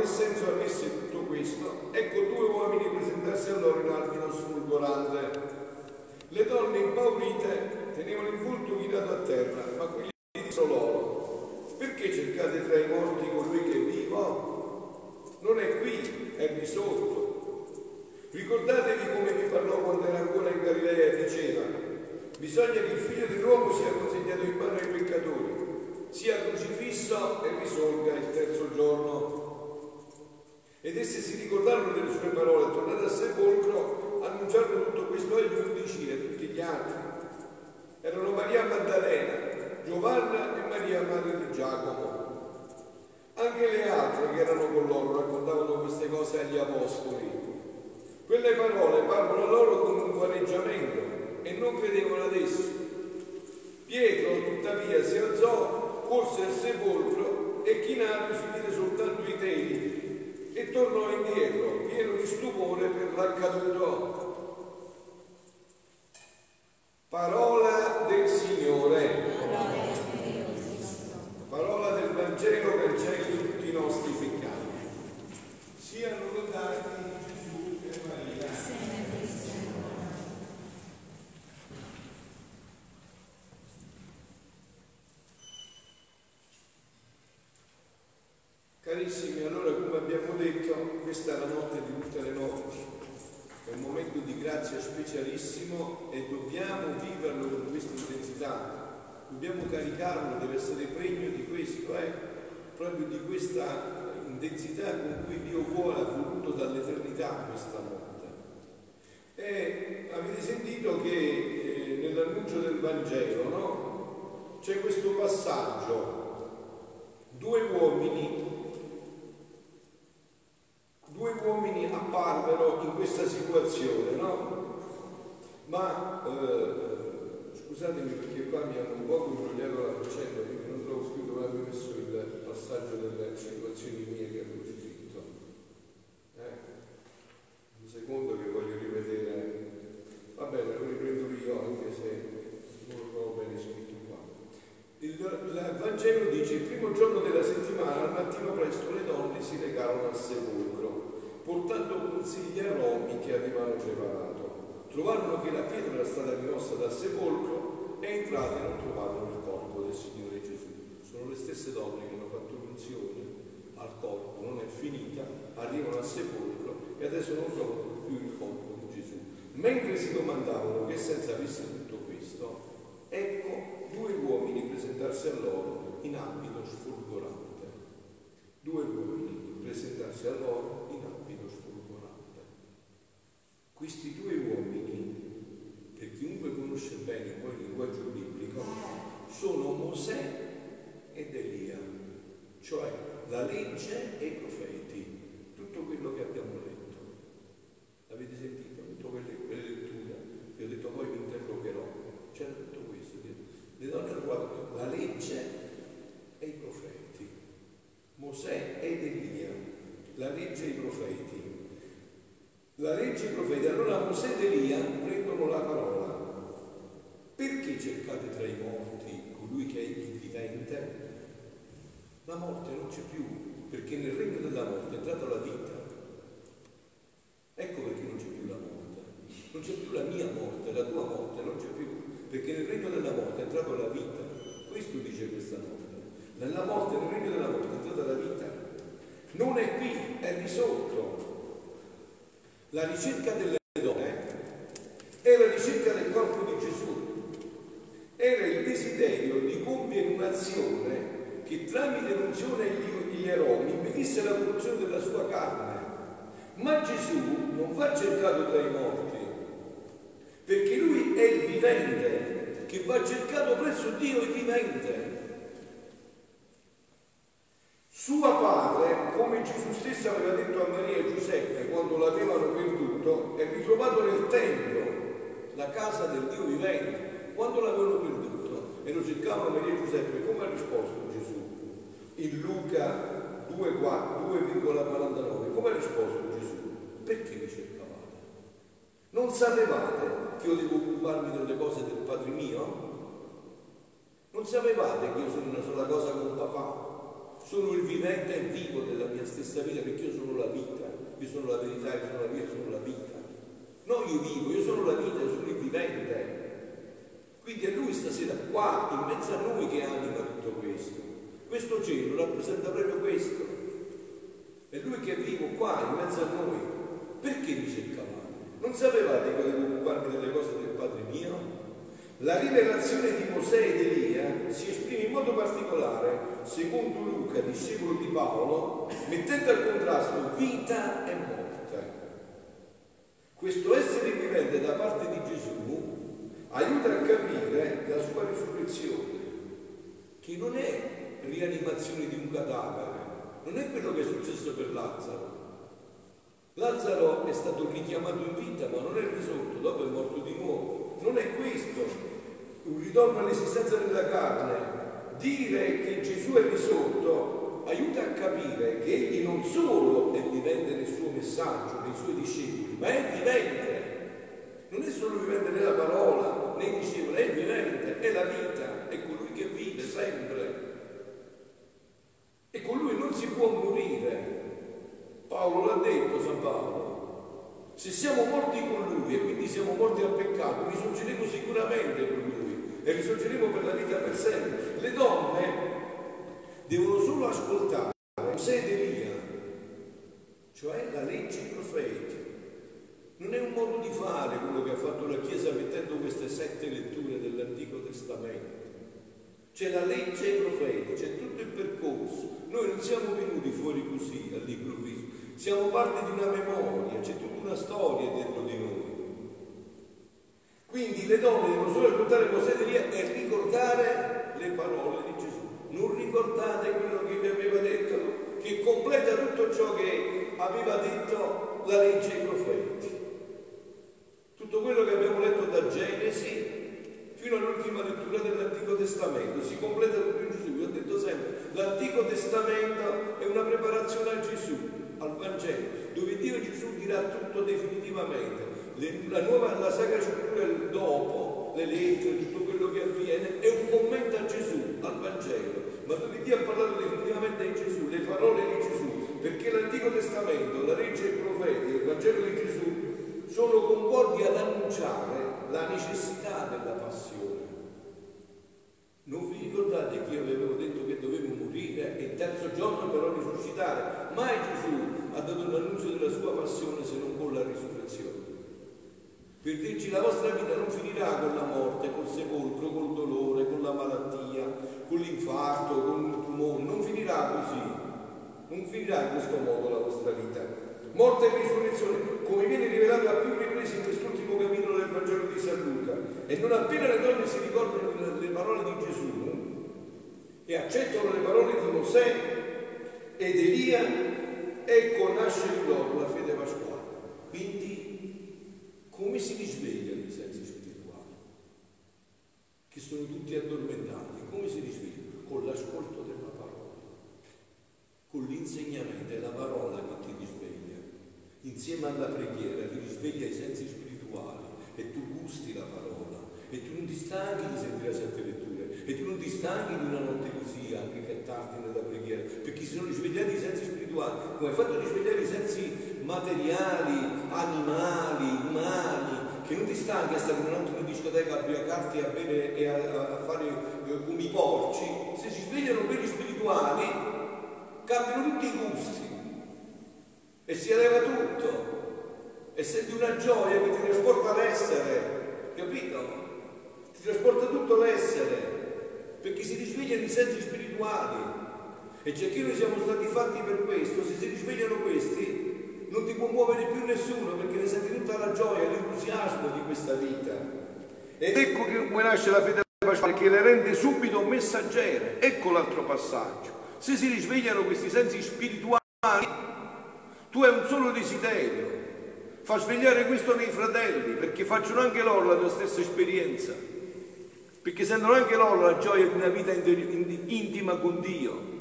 che senso avesse tutto questo, ecco due uomini presentarsi a loro in abito sfolgorante. Le donne impaurite tenevano il volto chinato a terra, ma quelli dissero loro, perché cercate tra i morti colui che è vivo? Non è qui, è risorto. Ricordatevi come vi parlò quando era ancora in Galilea e diceva, bisogna che il figlio dell'uomo sia consegnato in mano ai peccatori sia crocifisso e risorga il terzo giorno. Ed essi si ricordarono delle sue parole, tornate al sepolcro, annunciarono tutto questo agli undici e a tutti gli altri. Erano Maria Maddalena, Giovanna e Maria madre di Giacomo. Anche le altre che erano con loro raccontavano queste cose agli apostoli. Quelle parole parlano a loro con un guareggiamento e non credevano ad essi. Pietro tuttavia si alzò corse al sepolcro e chinato si vide soltanto i teli tornò indietro, pieno di stupore per l'accaduto. Parola del Signore. Parola del Vangelo cancelli tutti i nostri peccati. Siano lodati Gesù e Maria. Carissimi, allora come abbiamo detto, questa è la notte di tutte le notti, è un momento di grazia specialissimo e dobbiamo viverlo con questa intensità, dobbiamo caricarlo, deve essere pregno di questo, eh? proprio di questa intensità con cui Dio vuole, ha voluto dall'eternità questa notte. E avete sentito che eh, nell'annuncio Vangelo no? c'è questo passaggio, due uomini due uomini apparvero in questa situazione, no? Ma eh, scusatemi perché qua mi hanno un po' imbrogliato la faccenda perché non trovo scritto dove avevo messo il passaggio delle situazioni mie che avevo scritto. Eh? Un secondo che voglio rivedere. Va bene, lo riprendo io anche se non lo trovo bene scritto qua. Il, il Vangelo dice il primo giorno della settimana, al mattino presto, le donne si recarono al sepolcro portando consigli a aromi che avevano preparato. Trovarono che la pietra era stata rimossa dal entrati non trovarono il corpo del Signore Gesù. Sono le stesse donne che hanno fatto unzione al corpo, non è finita, arrivano al sepolcro e adesso non trovano più il corpo di Gesù. Mentre si domandavano che senza avesse tutto questo, ecco due uomini presentarsi a loro in ambito sfolgorante. Due uomini presentarsi a loro questi due uomini, per chiunque conosce bene poi il linguaggio biblico, sono Mosè ed Elia, cioè la legge e i profeti, tutto quello che abbiamo letto. L'avete sentito? Tutte quelle, quelle letture, vi ho detto poi vi interrogerò, c'era tutto questo. Le donne hanno guardato la legge e i profeti, Mosè ed Elia, la legge e i profeti la legge e i profeti. Allora Mosè ed Elia prendono la parola. Perché cercate tra i morti colui che è il vivente? La morte non c'è più, perché nel regno della morte è entrata la vita. Ecco perché non c'è più la morte. Non c'è più la mia morte, la tua morte, non c'è più. Perché nel regno della morte è entrata la vita. Questo dice questa notte. Nella morte, nel regno della morte è entrata la vita. Non è qui, è risorto. La ricerca delle donne è la ricerca del corpo di Gesù. Era il desiderio di compiere un'azione che tramite l'unzione agli eromi impedisse la produzione della sua carne. Ma Gesù non va cercato tra i morti, perché lui è il vivente, che va cercato presso Dio il vivente. Suo padre, come Gesù stesso aveva detto a Maria e Giuseppe quando l'avevano perduto, è ritrovato nel Tempio, la casa del Dio vivente. Quando l'avevano perduto e lo cercavano Maria e Giuseppe, come ha risposto Gesù? In Luca 2,49, come ha risposto Gesù? Perché mi cercavate? Non sapevate che io devo occuparmi delle cose del Padre mio? Non sapevate che io sono una sola cosa con papà? sono il vivente e vivo della mia stessa vita perché io sono la vita, io sono la verità, io sono la vita, io sono la vita. No, io vivo, io sono la vita, io sono il vivente. Quindi è Lui stasera qua, in mezzo a noi, che anima tutto questo. Questo cielo rappresenta proprio questo. È Lui che è vivo qua, in mezzo a noi. Perché mi cercavate? Non sapevate che occuparmi delle cose del Padre mio? La rivelazione di Mosè ed Elia si esprime in modo particolare, secondo Luca, discepolo di Paolo, mettendo al contrasto vita e morte. Questo essere vivente da parte di Gesù aiuta a capire la sua risurrezione, che non è rianimazione di un cadavere, non è quello che è successo per Lazzaro. Lazzaro è stato richiamato in vita, ma non è risorto, dopo è morto di nuovo. Non è questo un ritorno all'esistenza della carne, dire che Gesù è risorto aiuta a capire che egli non solo è vivente nel suo messaggio, nei suoi discepoli, ma è vivente. Non è solo vivente nella parola, nei discepoli, è vivente, è la vita, è colui che vive sempre. E con lui non si può morire. Paolo l'ha detto, San Paolo. Se siamo morti con lui e quindi siamo morti al peccato, risorgeremo sicuramente con lui e risorgeremo per la vita per sempre. Le donne devono solo ascoltare Mosè ed Elia, cioè la legge profetica. Non è un modo di fare quello che ha fatto la Chiesa mettendo queste sette letture dell'Antico Testamento. C'è la legge profetica, c'è tutto il percorso. Noi non siamo venuti fuori così all'improvviso, siamo parte di una memoria, c'è tutta una storia dietro di noi. Quindi le donne devono solo ascoltare Elia e ricordare le parole di Gesù. Non ricordate quello che vi aveva detto, che completa tutto ciò che aveva detto la legge ai profeti. Tutto quello che abbiamo letto da Genesi fino all'ultima lettura dell'Antico Testamento si completa tutto in Gesù. Vi ho detto sempre, l'Antico Testamento è una preparazione a Gesù, al Vangelo, dove Dio Gesù dirà tutto definitivamente la, nuova, la Sacra Scrittura dopo, le lettere, tutto quello che avviene, è un commento a Gesù, al Vangelo. Ma dove Dio ha parlato definitivamente di Gesù, le parole di Gesù, perché l'Antico Testamento, la legge e i profeti, il Vangelo di Gesù sono concordi ad annunciare la necessità della passione. Non vi ricordate che io vi avevo detto che dovevo morire e il terzo giorno però risuscitare? Mai Gesù ha dato l'annuncio della sua passione se non con la risurrezione per dirci la vostra vita non finirà con la morte, col sepolcro, col dolore, con la malattia, con l'infarto, con il tumore, non finirà così, non finirà in questo modo la vostra vita. Morte e risurrezione, come viene rivelato a più riprese in quest'ultimo capitolo del Vangelo di San Luca. E non appena le donne si ricordano le parole di Gesù e accettano le parole di Mosè ed Elia, ecco nasce in loro la fede pasquale. Quindi come si risvegliano i sensi spirituali? Che sono tutti addormentati. Come si risvegliano? Con l'ascolto della parola, con l'insegnamento, è la parola che ti risveglia. Insieme alla preghiera ti risveglia i sensi spirituali e tu gusti la parola e tu non ti stanchi di sentire sette letture e tu non ti stanchi di una notte così anche tardi nella preghiera perché si sono risvegliati i sensi spirituali come hai fatto risvegliare i sensi materiali, animali, umani, che non ti stanchi a stare in un'altra discoteca a ubriacarti a bere e a, a, fare eh, come i porci, se si svegliano quelli spirituali, cambiano tutti i gusti e si eleva tutto e senti una gioia che ti trasporta l'essere, capito? Ti trasporta tutto l'essere perché si risvegliano i sensi spirituali e c'è chi noi siamo stati fatti per questo, se si risvegliano questi non ti può muovere più nessuno perché ne senti tutta la gioia, l'entusiasmo di questa vita. Ed ecco che come nasce la fede pasquale che le rende subito messaggere. Ecco l'altro passaggio. Se si risvegliano questi sensi spirituali, tu hai un solo desiderio, fa svegliare questo nei fratelli, perché facciano anche loro la tua stessa esperienza, perché sentono anche loro la gioia di una vita intima con Dio.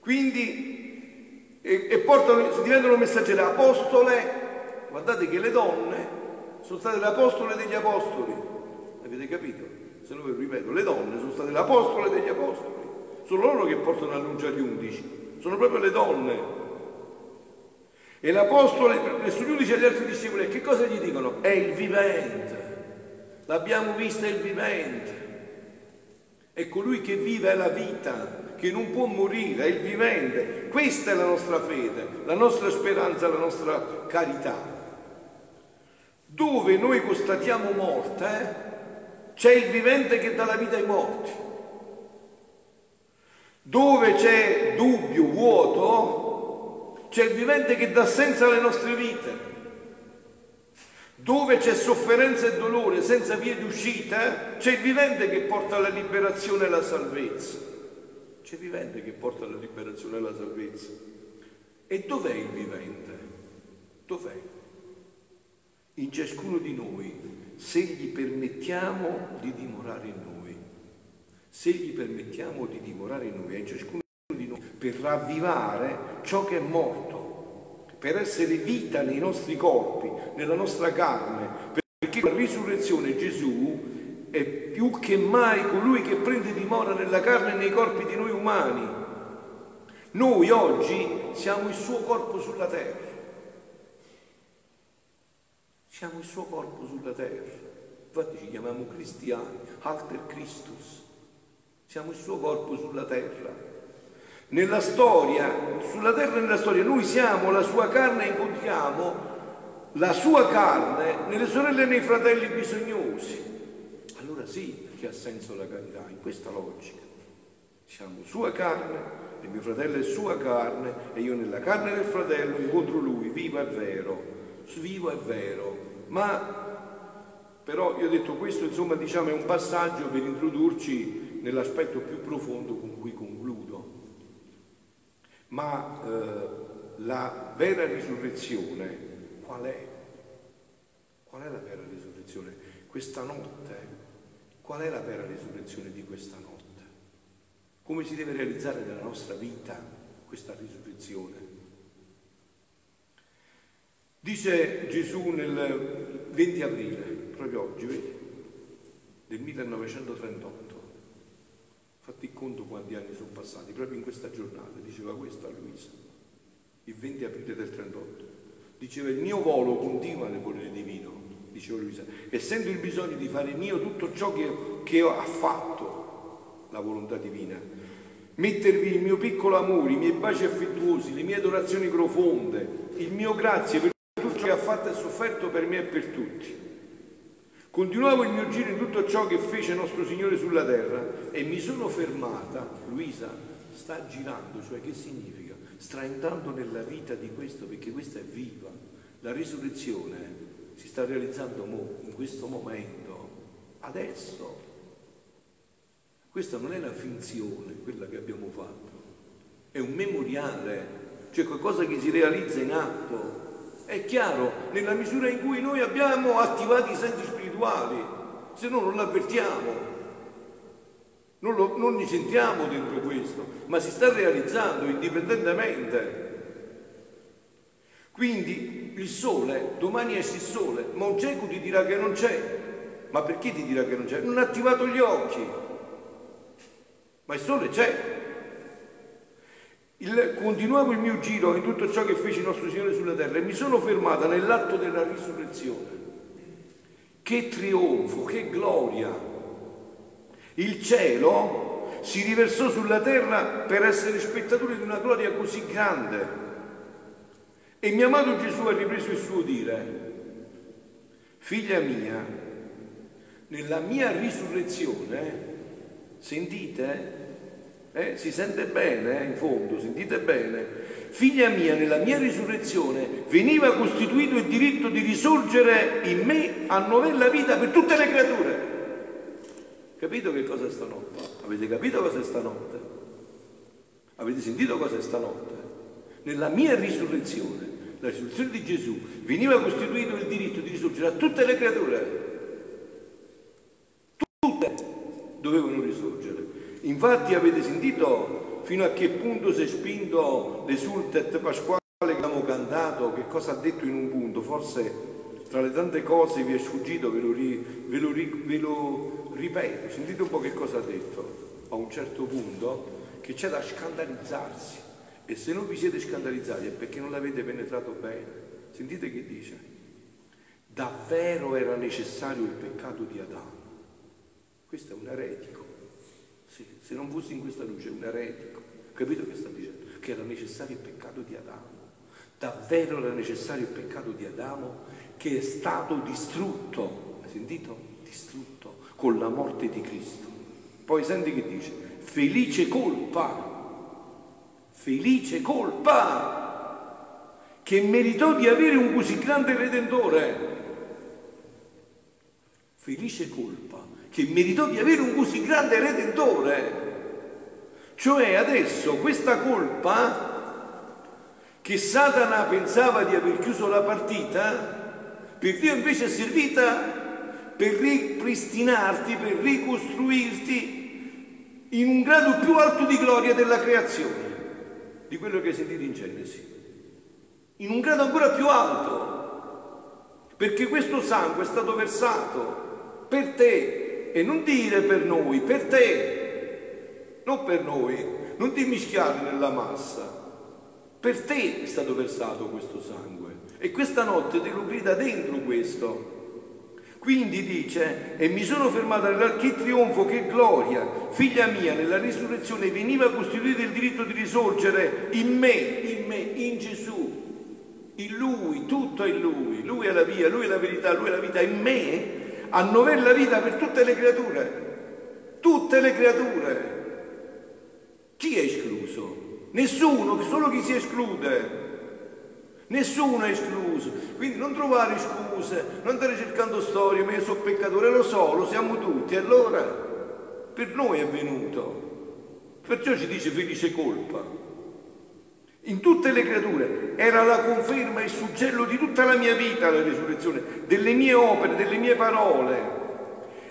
Quindi e, e portano, diventano messaggere apostole. Guardate che le donne sono state le apostole degli apostoli. Avete capito? Se no lo ripeto, le donne sono state le apostole degli apostoli. Sono loro che portano l'annuncio agli undici. Sono proprio le donne. E l'Apostolo, il giudice e gli altri discepoli, che cosa gli dicono? È il vivente. L'abbiamo visto, è il vivente. È colui che vive la vita, che non può morire, è il vivente. Questa è la nostra fede, la nostra speranza, la nostra carità. Dove noi constatiamo morte, eh, c'è il vivente che dà la vita ai morti. Dove c'è dubbio, vuoto, c'è il vivente che dà senso alle nostre vite. Dove c'è sofferenza e dolore senza via di uscita, c'è il vivente che porta alla liberazione e alla salvezza. C'è il vivente che porta alla liberazione e alla salvezza. E dov'è il vivente? Dov'è? In ciascuno di noi, se gli permettiamo di dimorare in noi. Se gli permettiamo di dimorare in noi, è in ciascuno per ravvivare ciò che è morto, per essere vita nei nostri corpi, nella nostra carne, perché la risurrezione Gesù è più che mai colui che prende dimora nella carne e nei corpi di noi umani. Noi oggi siamo il suo corpo sulla terra. Siamo il suo corpo sulla terra. Infatti ci chiamiamo cristiani, alter Christus. Siamo il suo corpo sulla terra. Nella storia, sulla terra e nella storia, noi siamo la sua carne e incontriamo la sua carne nelle sorelle e nei fratelli bisognosi. Allora sì, che ha senso la carità, in questa logica. Siamo sua carne, il mio fratello è sua carne e io nella carne del fratello incontro lui, vivo è vero, vivo è vero. Ma però io ho detto questo, insomma, diciamo è un passaggio per introdurci nell'aspetto più profondo con cui concludo ma eh, la vera risurrezione qual è? Qual è la vera risurrezione? Questa notte? Qual è la vera risurrezione di questa notte? Come si deve realizzare nella nostra vita questa risurrezione? Dice Gesù nel 20 aprile, proprio oggi, del 1938, Fatti conto quanti anni sono passati, proprio in questa giornata, diceva questo a Luisa, il 20 aprile del 38. Diceva il mio volo continua nel volere divino, diceva Luisa, e sento il bisogno di fare mio tutto ciò che, che ha fatto la volontà divina. Mettervi il mio piccolo amore, i miei baci affettuosi, le mie adorazioni profonde, il mio grazie per tutto ciò che ha fatto e sofferto per me e per tutti. Continuavo il mio giro in tutto ciò che fece nostro Signore sulla terra e mi sono fermata, Luisa sta girando, cioè che significa? Sta entrando nella vita di questo perché questa è viva. La risurrezione si sta realizzando in questo momento, adesso. Questa non è una finzione, quella che abbiamo fatto, è un memoriale, cioè qualcosa che si realizza in atto. È chiaro, nella misura in cui noi abbiamo attivato i sensi spirituali, se no non l'avvertiamo. Non, lo, non ne sentiamo dentro questo, ma si sta realizzando indipendentemente. Quindi il sole, domani esce il sole, ma un cieco ti dirà che non c'è. Ma perché ti dirà che non c'è? Non ha attivato gli occhi. Ma il sole c'è. Il, continuavo il mio giro in tutto ciò che fece il nostro Signore sulla terra e mi sono fermata nell'atto della risurrezione. Che trionfo, che gloria! Il cielo si riversò sulla terra per essere spettatore di una gloria così grande. E mio amato Gesù ha ripreso il suo dire, figlia mia, nella mia risurrezione, sentite, eh, si sente bene eh, in fondo, sentite bene, figlia mia, nella mia risurrezione veniva costituito il diritto di risorgere in me a novella vita per tutte le creature. Capito che cosa è stanotte? Avete capito cosa è stanotte? Avete sentito cosa è stanotte? Nella mia risurrezione, la risurrezione di Gesù, veniva costituito il diritto di risorgere a tutte le creature. Tutte dovevano risorgere. Infatti avete sentito fino a che punto si è spinto l'esultet pasquale che abbiamo cantato, che cosa ha detto in un punto, forse tra le tante cose vi è sfuggito, ve lo, ve lo, ve lo ripeto, sentite un po' che cosa ha detto a un certo punto, che c'è da scandalizzarsi E se non vi siete scandalizzati è perché non l'avete penetrato bene. Sentite che dice? Davvero era necessario il peccato di Adamo. Questo è un eretico. Sì, se non fossi in questa luce un eretico. Capito che sta dicendo? Che era necessario il peccato di Adamo. Davvero era necessario il peccato di Adamo che è stato distrutto. Hai sentito? Distrutto con la morte di Cristo. Poi senti che dice? Felice colpa felice colpa che meritò di avere un così grande redentore. Felice colpa che meritò di avere un così grande redentore. Cioè adesso questa colpa che Satana pensava di aver chiuso la partita, per Dio invece è servita per ripristinarti, per ricostruirti in un grado più alto di gloria della creazione di quello che hai sentito in Genesi, in un grado ancora più alto, perché questo sangue è stato versato per te e non dire per noi, per te, non per noi, non ti mischiare nella massa, per te è stato versato questo sangue e questa notte te lo grida dentro questo. Quindi dice, e mi sono fermata nella, che trionfo, che gloria, figlia mia, nella risurrezione veniva costituito il diritto di risorgere in me, in me, in Gesù, in Lui, tutto è in Lui, Lui è la via, Lui è la verità, Lui è la vita, in me, a novella la vita per tutte le creature, tutte le creature. Chi è escluso? Nessuno, solo chi si esclude. Nessuno è escluso. Quindi non trovare scuse, non andare cercando storie, ma io sono peccatore, lo so, lo siamo tutti. Allora, per noi è venuto. Perciò ci dice felice colpa. In tutte le creature era la conferma e il suggello di tutta la mia vita la risurrezione, delle mie opere, delle mie parole.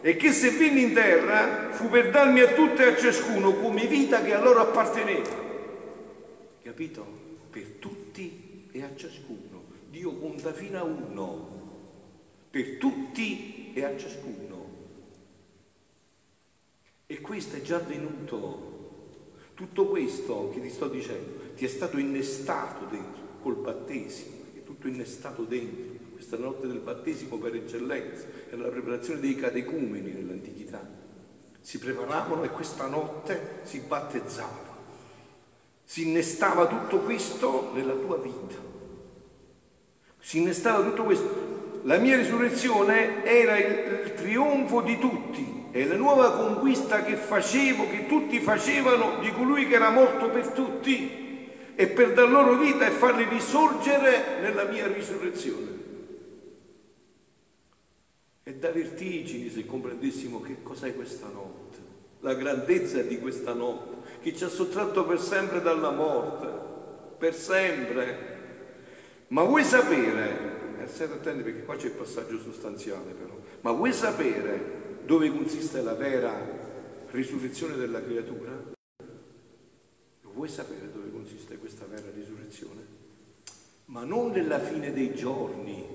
E che se venne in terra fu per darmi a tutte e a ciascuno come vita che a loro apparteneva. Capito? Per tutti e a ciascuno. Dio conta fino a uno, per tutti e a ciascuno. E questo è già avvenuto. Tutto questo che ti sto dicendo ti è stato innestato dentro col battesimo, è tutto innestato dentro. Questa notte del battesimo per eccellenza era la preparazione dei catecumeni nell'antichità. Si preparavano e questa notte si battezzavano. Si innestava tutto questo nella tua vita. Si innestava tutto questo. La mia risurrezione era il, il trionfo di tutti, è la nuova conquista che facevo, che tutti facevano di colui che era morto per tutti e per dar loro vita e farli risorgere nella mia risurrezione. È da vertigini se comprendessimo che cos'è questa notte, la grandezza di questa notte che ci ha sottratto per sempre dalla morte, per sempre. Ma vuoi sapere, eh, state attenti perché qua c'è il passaggio sostanziale però, ma vuoi sapere dove consiste la vera risurrezione della creatura? Lo vuoi sapere dove consiste questa vera risurrezione? Ma non nella fine dei giorni,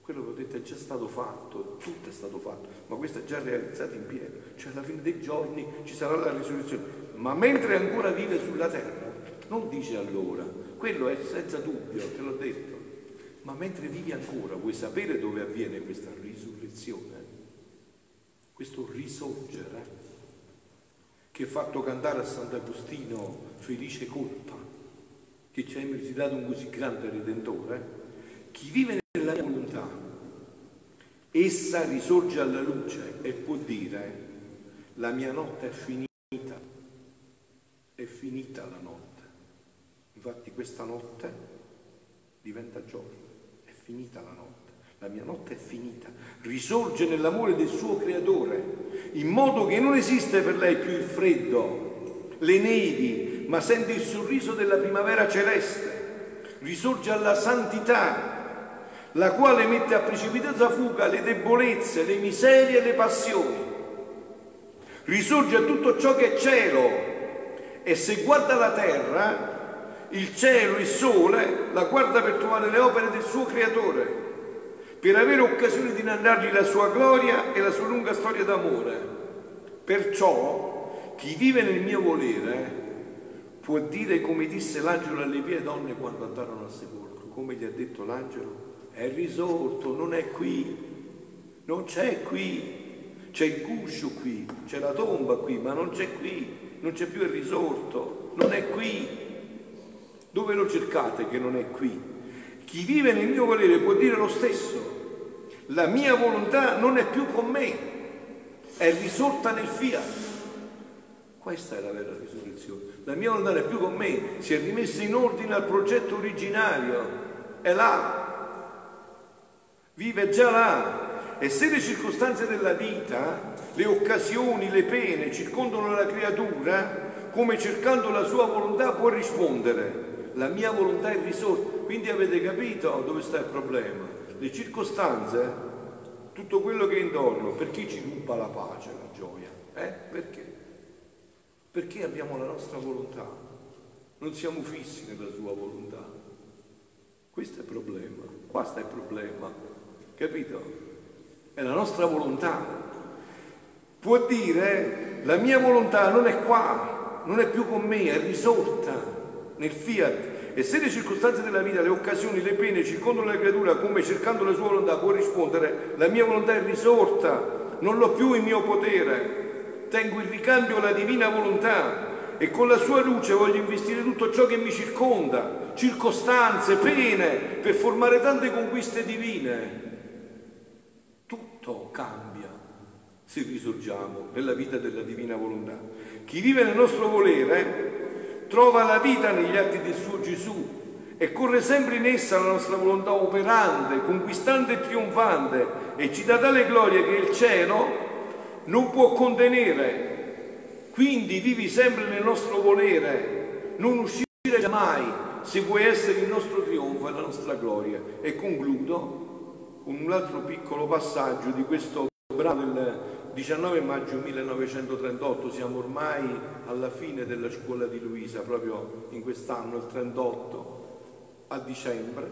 quello che ho detto è già stato fatto, tutto è stato fatto, ma questo è già realizzato in pieno, cioè alla fine dei giorni ci sarà la risurrezione. Ma mentre ancora vive sulla terra, non dice allora, quello è senza dubbio, te l'ho detto, ma mentre vivi ancora vuoi sapere dove avviene questa risurrezione, questo risorgere che ha fatto cantare a Sant'Agostino felice colpa, che ci ha meritato un così grande redentore, chi vive nella mia volontà, essa risorge alla luce e può dire la mia notte è finita è finita la notte. Infatti questa notte diventa giorno, è finita la notte. La mia notte è finita, risorge nell'amore del suo creatore, in modo che non esiste per lei più il freddo, le nevi, ma sente il sorriso della primavera celeste, risorge alla santità, la quale mette a precipitosa fuga le debolezze, le miserie e le passioni. Risorge a tutto ciò che è cielo, e se guarda la terra, il cielo, il sole, la guarda per trovare le opere del suo creatore, per avere occasione di narrargli la sua gloria e la sua lunga storia d'amore. Perciò chi vive nel mio volere può dire come disse l'angelo alle mie donne quando andarono al sepolcro, come gli ha detto l'angelo, è risorto, non è qui, non c'è qui, c'è il guscio qui, c'è la tomba qui, ma non c'è qui, non c'è più il risorto, non è qui. Dove lo cercate che non è qui? Chi vive nel mio volere può dire lo stesso. La mia volontà non è più con me, è risorta nel fiat. Questa è la vera risurrezione. La mia volontà non è più con me, si è rimessa in ordine al progetto originario, è là, vive già là. E se le circostanze della vita, le occasioni, le pene circondano la creatura, come cercando la sua volontà può rispondere, la mia volontà è risorta. Quindi avete capito dove sta il problema? Le circostanze, tutto quello che è intorno, per chi ci ruba la pace, la gioia? Eh? Perché? Perché abbiamo la nostra volontà, non siamo fissi nella sua volontà. Questo è il problema, qua sta il problema, capito? È la nostra volontà. Può dire la mia volontà non è qua, non è più con me, è risorta nel fiat. E se le circostanze della vita, le occasioni, le pene circondano la creatura come cercando la sua volontà, può rispondere la mia volontà è risorta, non l'ho più in mio potere tengo in ricambio la divina volontà e con la sua luce voglio investire tutto ciò che mi circonda, circostanze, pene, per formare tante conquiste divine. Tutto cambia se risorgiamo nella vita della divina volontà. Chi vive nel nostro volere trova la vita negli atti del suo Gesù e corre sempre in essa la nostra volontà operante, conquistante e trionfante e ci dà tale gloria che il cielo non può contenere. Quindi vivi sempre nel nostro volere, non uscire mai. Se vuoi essere il nostro trionfo e la nostra gloria. E concludo con un altro piccolo passaggio di questo brano del 19 maggio 1938, siamo ormai alla fine della scuola di Luisa, proprio in quest'anno, il 38, a dicembre,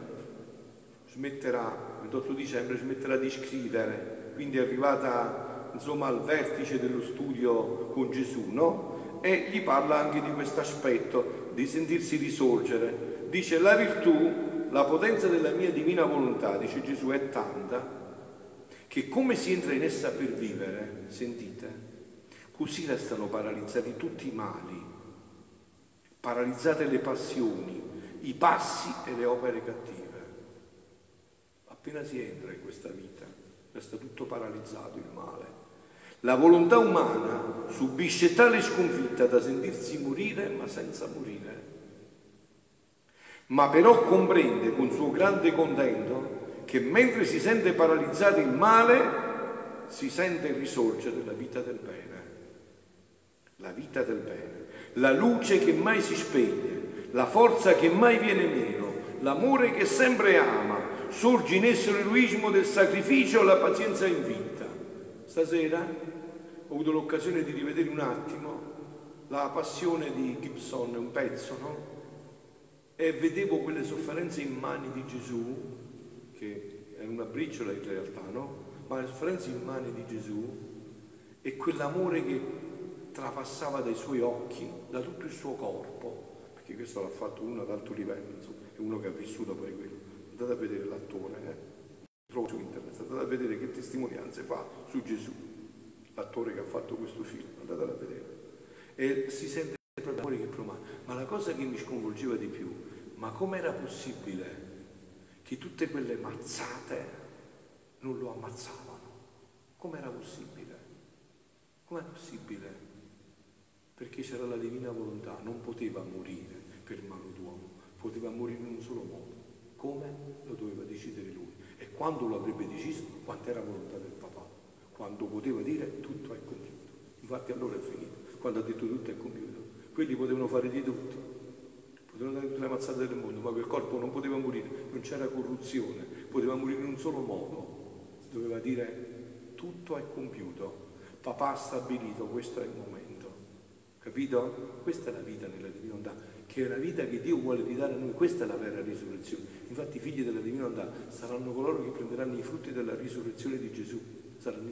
smetterà, il 28 dicembre smetterà di scrivere, quindi è arrivata insomma, al vertice dello studio con Gesù, no? E gli parla anche di questo aspetto, di sentirsi risorgere. Dice la virtù, la potenza della mia divina volontà, dice Gesù, è tanta che come si entra in essa per vivere, sentite, così restano paralizzati tutti i mali, paralizzate le passioni, i passi e le opere cattive. Appena si entra in questa vita, resta tutto paralizzato il male. La volontà umana subisce tale sconfitta da sentirsi morire ma senza morire. Ma però comprende con suo grande contento che mentre si sente paralizzato il male, si sente risorgere la vita del bene. La vita del bene, la luce che mai si spegne, la forza che mai viene meno, l'amore che sempre ama, sorge in esso l'eroismo del sacrificio e la pazienza in. Stasera ho avuto l'occasione di rivedere un attimo la passione di Gibson, un pezzo, no? E vedevo quelle sofferenze in mani di Gesù, che è una briciola in realtà, no? Ma le sofferenze in mani di Gesù e quell'amore che trapassava dai suoi occhi, da tutto il suo corpo, perché questo l'ha fatto uno ad alto livello, insomma, è uno che ha vissuto poi quello. Andate a vedere l'attore, eh? trovo su internet, andate a vedere che testimonianze fa su Gesù l'attore che ha fatto questo film, andatelo a vedere. E si sente proprio l'amore che promana. Ma la cosa che mi sconvolgeva di più, ma com'era possibile che tutte quelle mazzate non lo ammazzavano? Com'era possibile? Com'è possibile? Perché c'era la divina volontà, non poteva morire per mano d'uomo, poteva morire in un solo modo. Come? Lo doveva decidere lui. E quando lo avrebbe deciso, quanta era volontà del quando poteva dire tutto è compiuto. Infatti allora è finito, quando ha detto tutto è compiuto. Quelli potevano fare di tutto, potevano dare tutte le mazzate del mondo, ma quel corpo non poteva morire, non c'era corruzione, poteva morire in un solo modo. Doveva dire tutto è compiuto, papà ha stabilito, questo è il momento. Capito? Questa è la vita nella divinità, che è la vita che Dio vuole ridare a noi, questa è la vera risurrezione. Infatti i figli della divinità saranno coloro che prenderanno i frutti della risurrezione di Gesù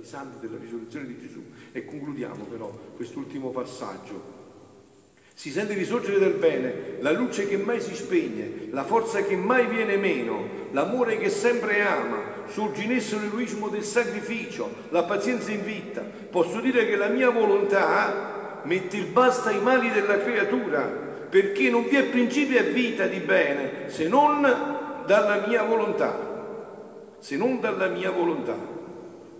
santi della risurrezione di Gesù. E concludiamo però quest'ultimo passaggio. Si sente risorgere del bene, la luce che mai si spegne, la forza che mai viene meno, l'amore che sempre ama, sorge in esso l'eroismo del sacrificio, la pazienza in vita. Posso dire che la mia volontà mette il basta ai mali della creatura, perché non vi è principio e vita di bene se non dalla mia volontà. Se non dalla mia volontà.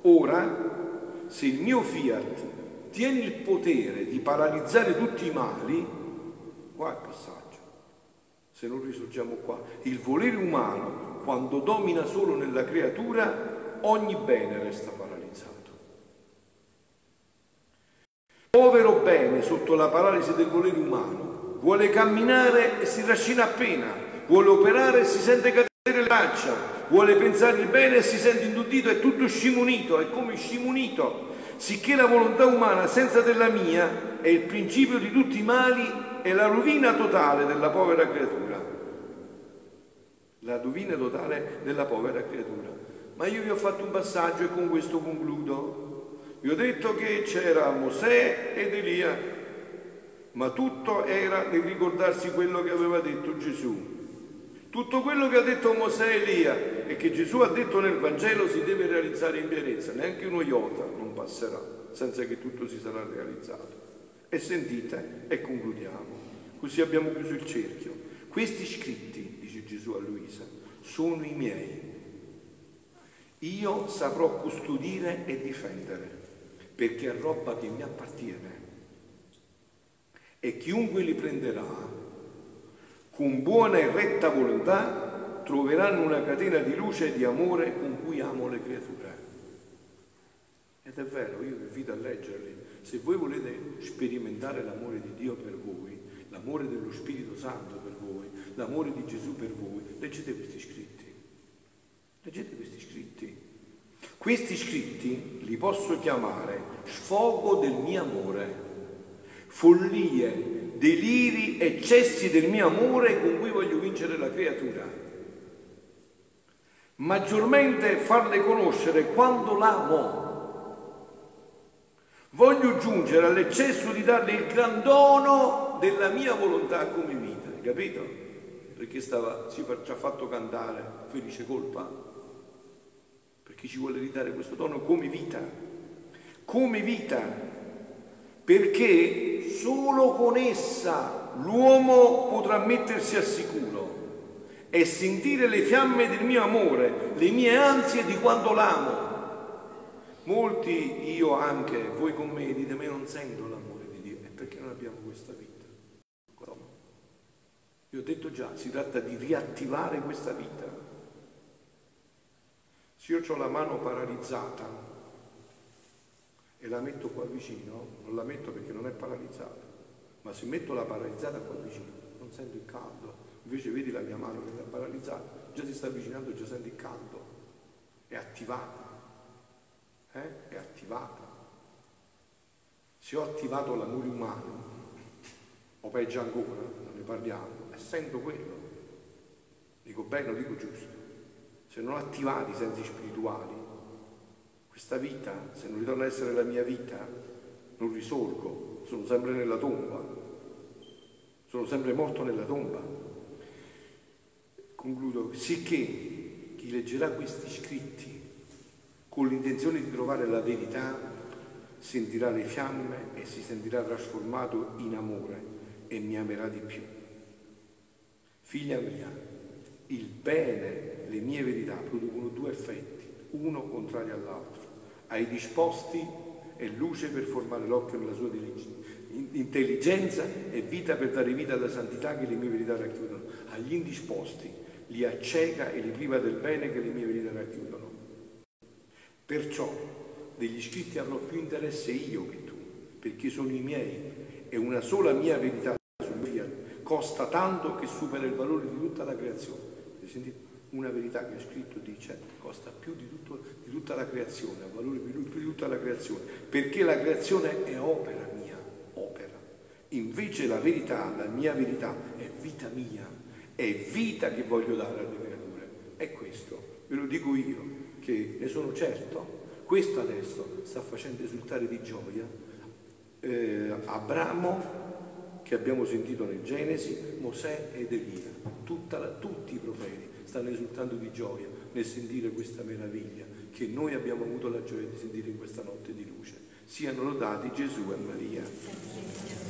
Ora, se il mio fiat tiene il potere di paralizzare tutti i mali, qua è il passaggio. Se non risorgiamo qua, il volere umano, quando domina solo nella creatura, ogni bene resta paralizzato. Povero bene sotto la paralisi del volere umano, vuole camminare e si trascina appena, vuole operare e si sente cadere le braccia, vuole pensare il bene e si sente indudito, è tutto scimunito, è come scimunito sicché la volontà umana senza della mia è il principio di tutti i mali e la rovina totale della povera creatura. La rovina totale della povera creatura. Ma io vi ho fatto un passaggio e con questo concludo. Vi ho detto che c'era Mosè ed Elia, ma tutto era nel ricordarsi quello che aveva detto Gesù. Tutto quello che ha detto Mosè e Elia e che Gesù ha detto nel Vangelo si deve realizzare in pienezza, neanche uno iota non passerà senza che tutto si sarà realizzato. E sentite e concludiamo. Così abbiamo chiuso il cerchio. Questi scritti, dice Gesù a Luisa, sono i miei. Io saprò custodire e difendere, perché è roba che mi appartiene. E chiunque li prenderà con buona e retta volontà troveranno una catena di luce e di amore con cui amo le creature. Ed è vero, io vi invito a leggerli. Se voi volete sperimentare l'amore di Dio per voi, l'amore dello Spirito Santo per voi, l'amore di Gesù per voi, leggete questi scritti. Leggete questi scritti. Questi scritti li posso chiamare sfogo del mio amore, follie deliri, eccessi del mio amore con cui voglio vincere la creatura. Maggiormente farle conoscere quando l'amo. Voglio giungere all'eccesso di darle il gran dono della mia volontà come vita, capito? Perché stava, ci ha fatto cantare felice colpa? Perché ci vuole ridare questo dono come vita, come vita perché solo con essa l'uomo potrà mettersi al sicuro e sentire le fiamme del mio amore, le mie ansie di quando l'amo. Molti, io anche, voi con me, dite, ma io non sento l'amore di Dio, e perché non abbiamo questa vita? Io ho detto già, si tratta di riattivare questa vita. Se io ho la mano paralizzata, e la metto qua vicino, non la metto perché non è paralizzata, ma se metto la paralizzata qua vicino, non sento il caldo, invece vedi la mia mano che è paralizzata, già si sta avvicinando, già senti il caldo, è attivata, eh? è attivata. Se ho attivato l'amore umano, o peggio ancora, non ne parliamo, e sento quello, dico bene o dico giusto, se non attivati i sensi spirituali, questa vita, se non ritorna a essere la mia vita, non risorgo, sono sempre nella tomba, sono sempre morto nella tomba. Concludo, sicché chi leggerà questi scritti con l'intenzione di trovare la verità sentirà le fiamme e si sentirà trasformato in amore e mi amerà di più. Figlia mia, il bene, le mie verità producono due effetti, uno contrario all'altro ai disposti è luce per formare l'occhio nella sua intelligenza e vita per dare vita alla santità che le mie verità racchiudono. Agli indisposti li acceca e li priva del bene che le mie verità racchiudono. Perciò degli scritti avrò più interesse io che tu, perché sono i miei e una sola mia verità sul mio costa tanto che supera il valore di tutta la creazione. Una verità che scritto dice costa più di, tutto, di tutta la creazione, ha valore più di tutta la creazione, perché la creazione è opera mia, opera. Invece la verità, la mia verità, è vita mia, è vita che voglio dare alle creature. È questo, ve lo dico io, che ne sono certo. Questo adesso sta facendo esultare di gioia eh, Abramo che abbiamo sentito nel Genesi, Mosè ed Elia. La, tutti i profeti stanno esultando di gioia nel sentire questa meraviglia che noi abbiamo avuto la gioia di sentire in questa notte di luce. Siano lodati Gesù e Maria.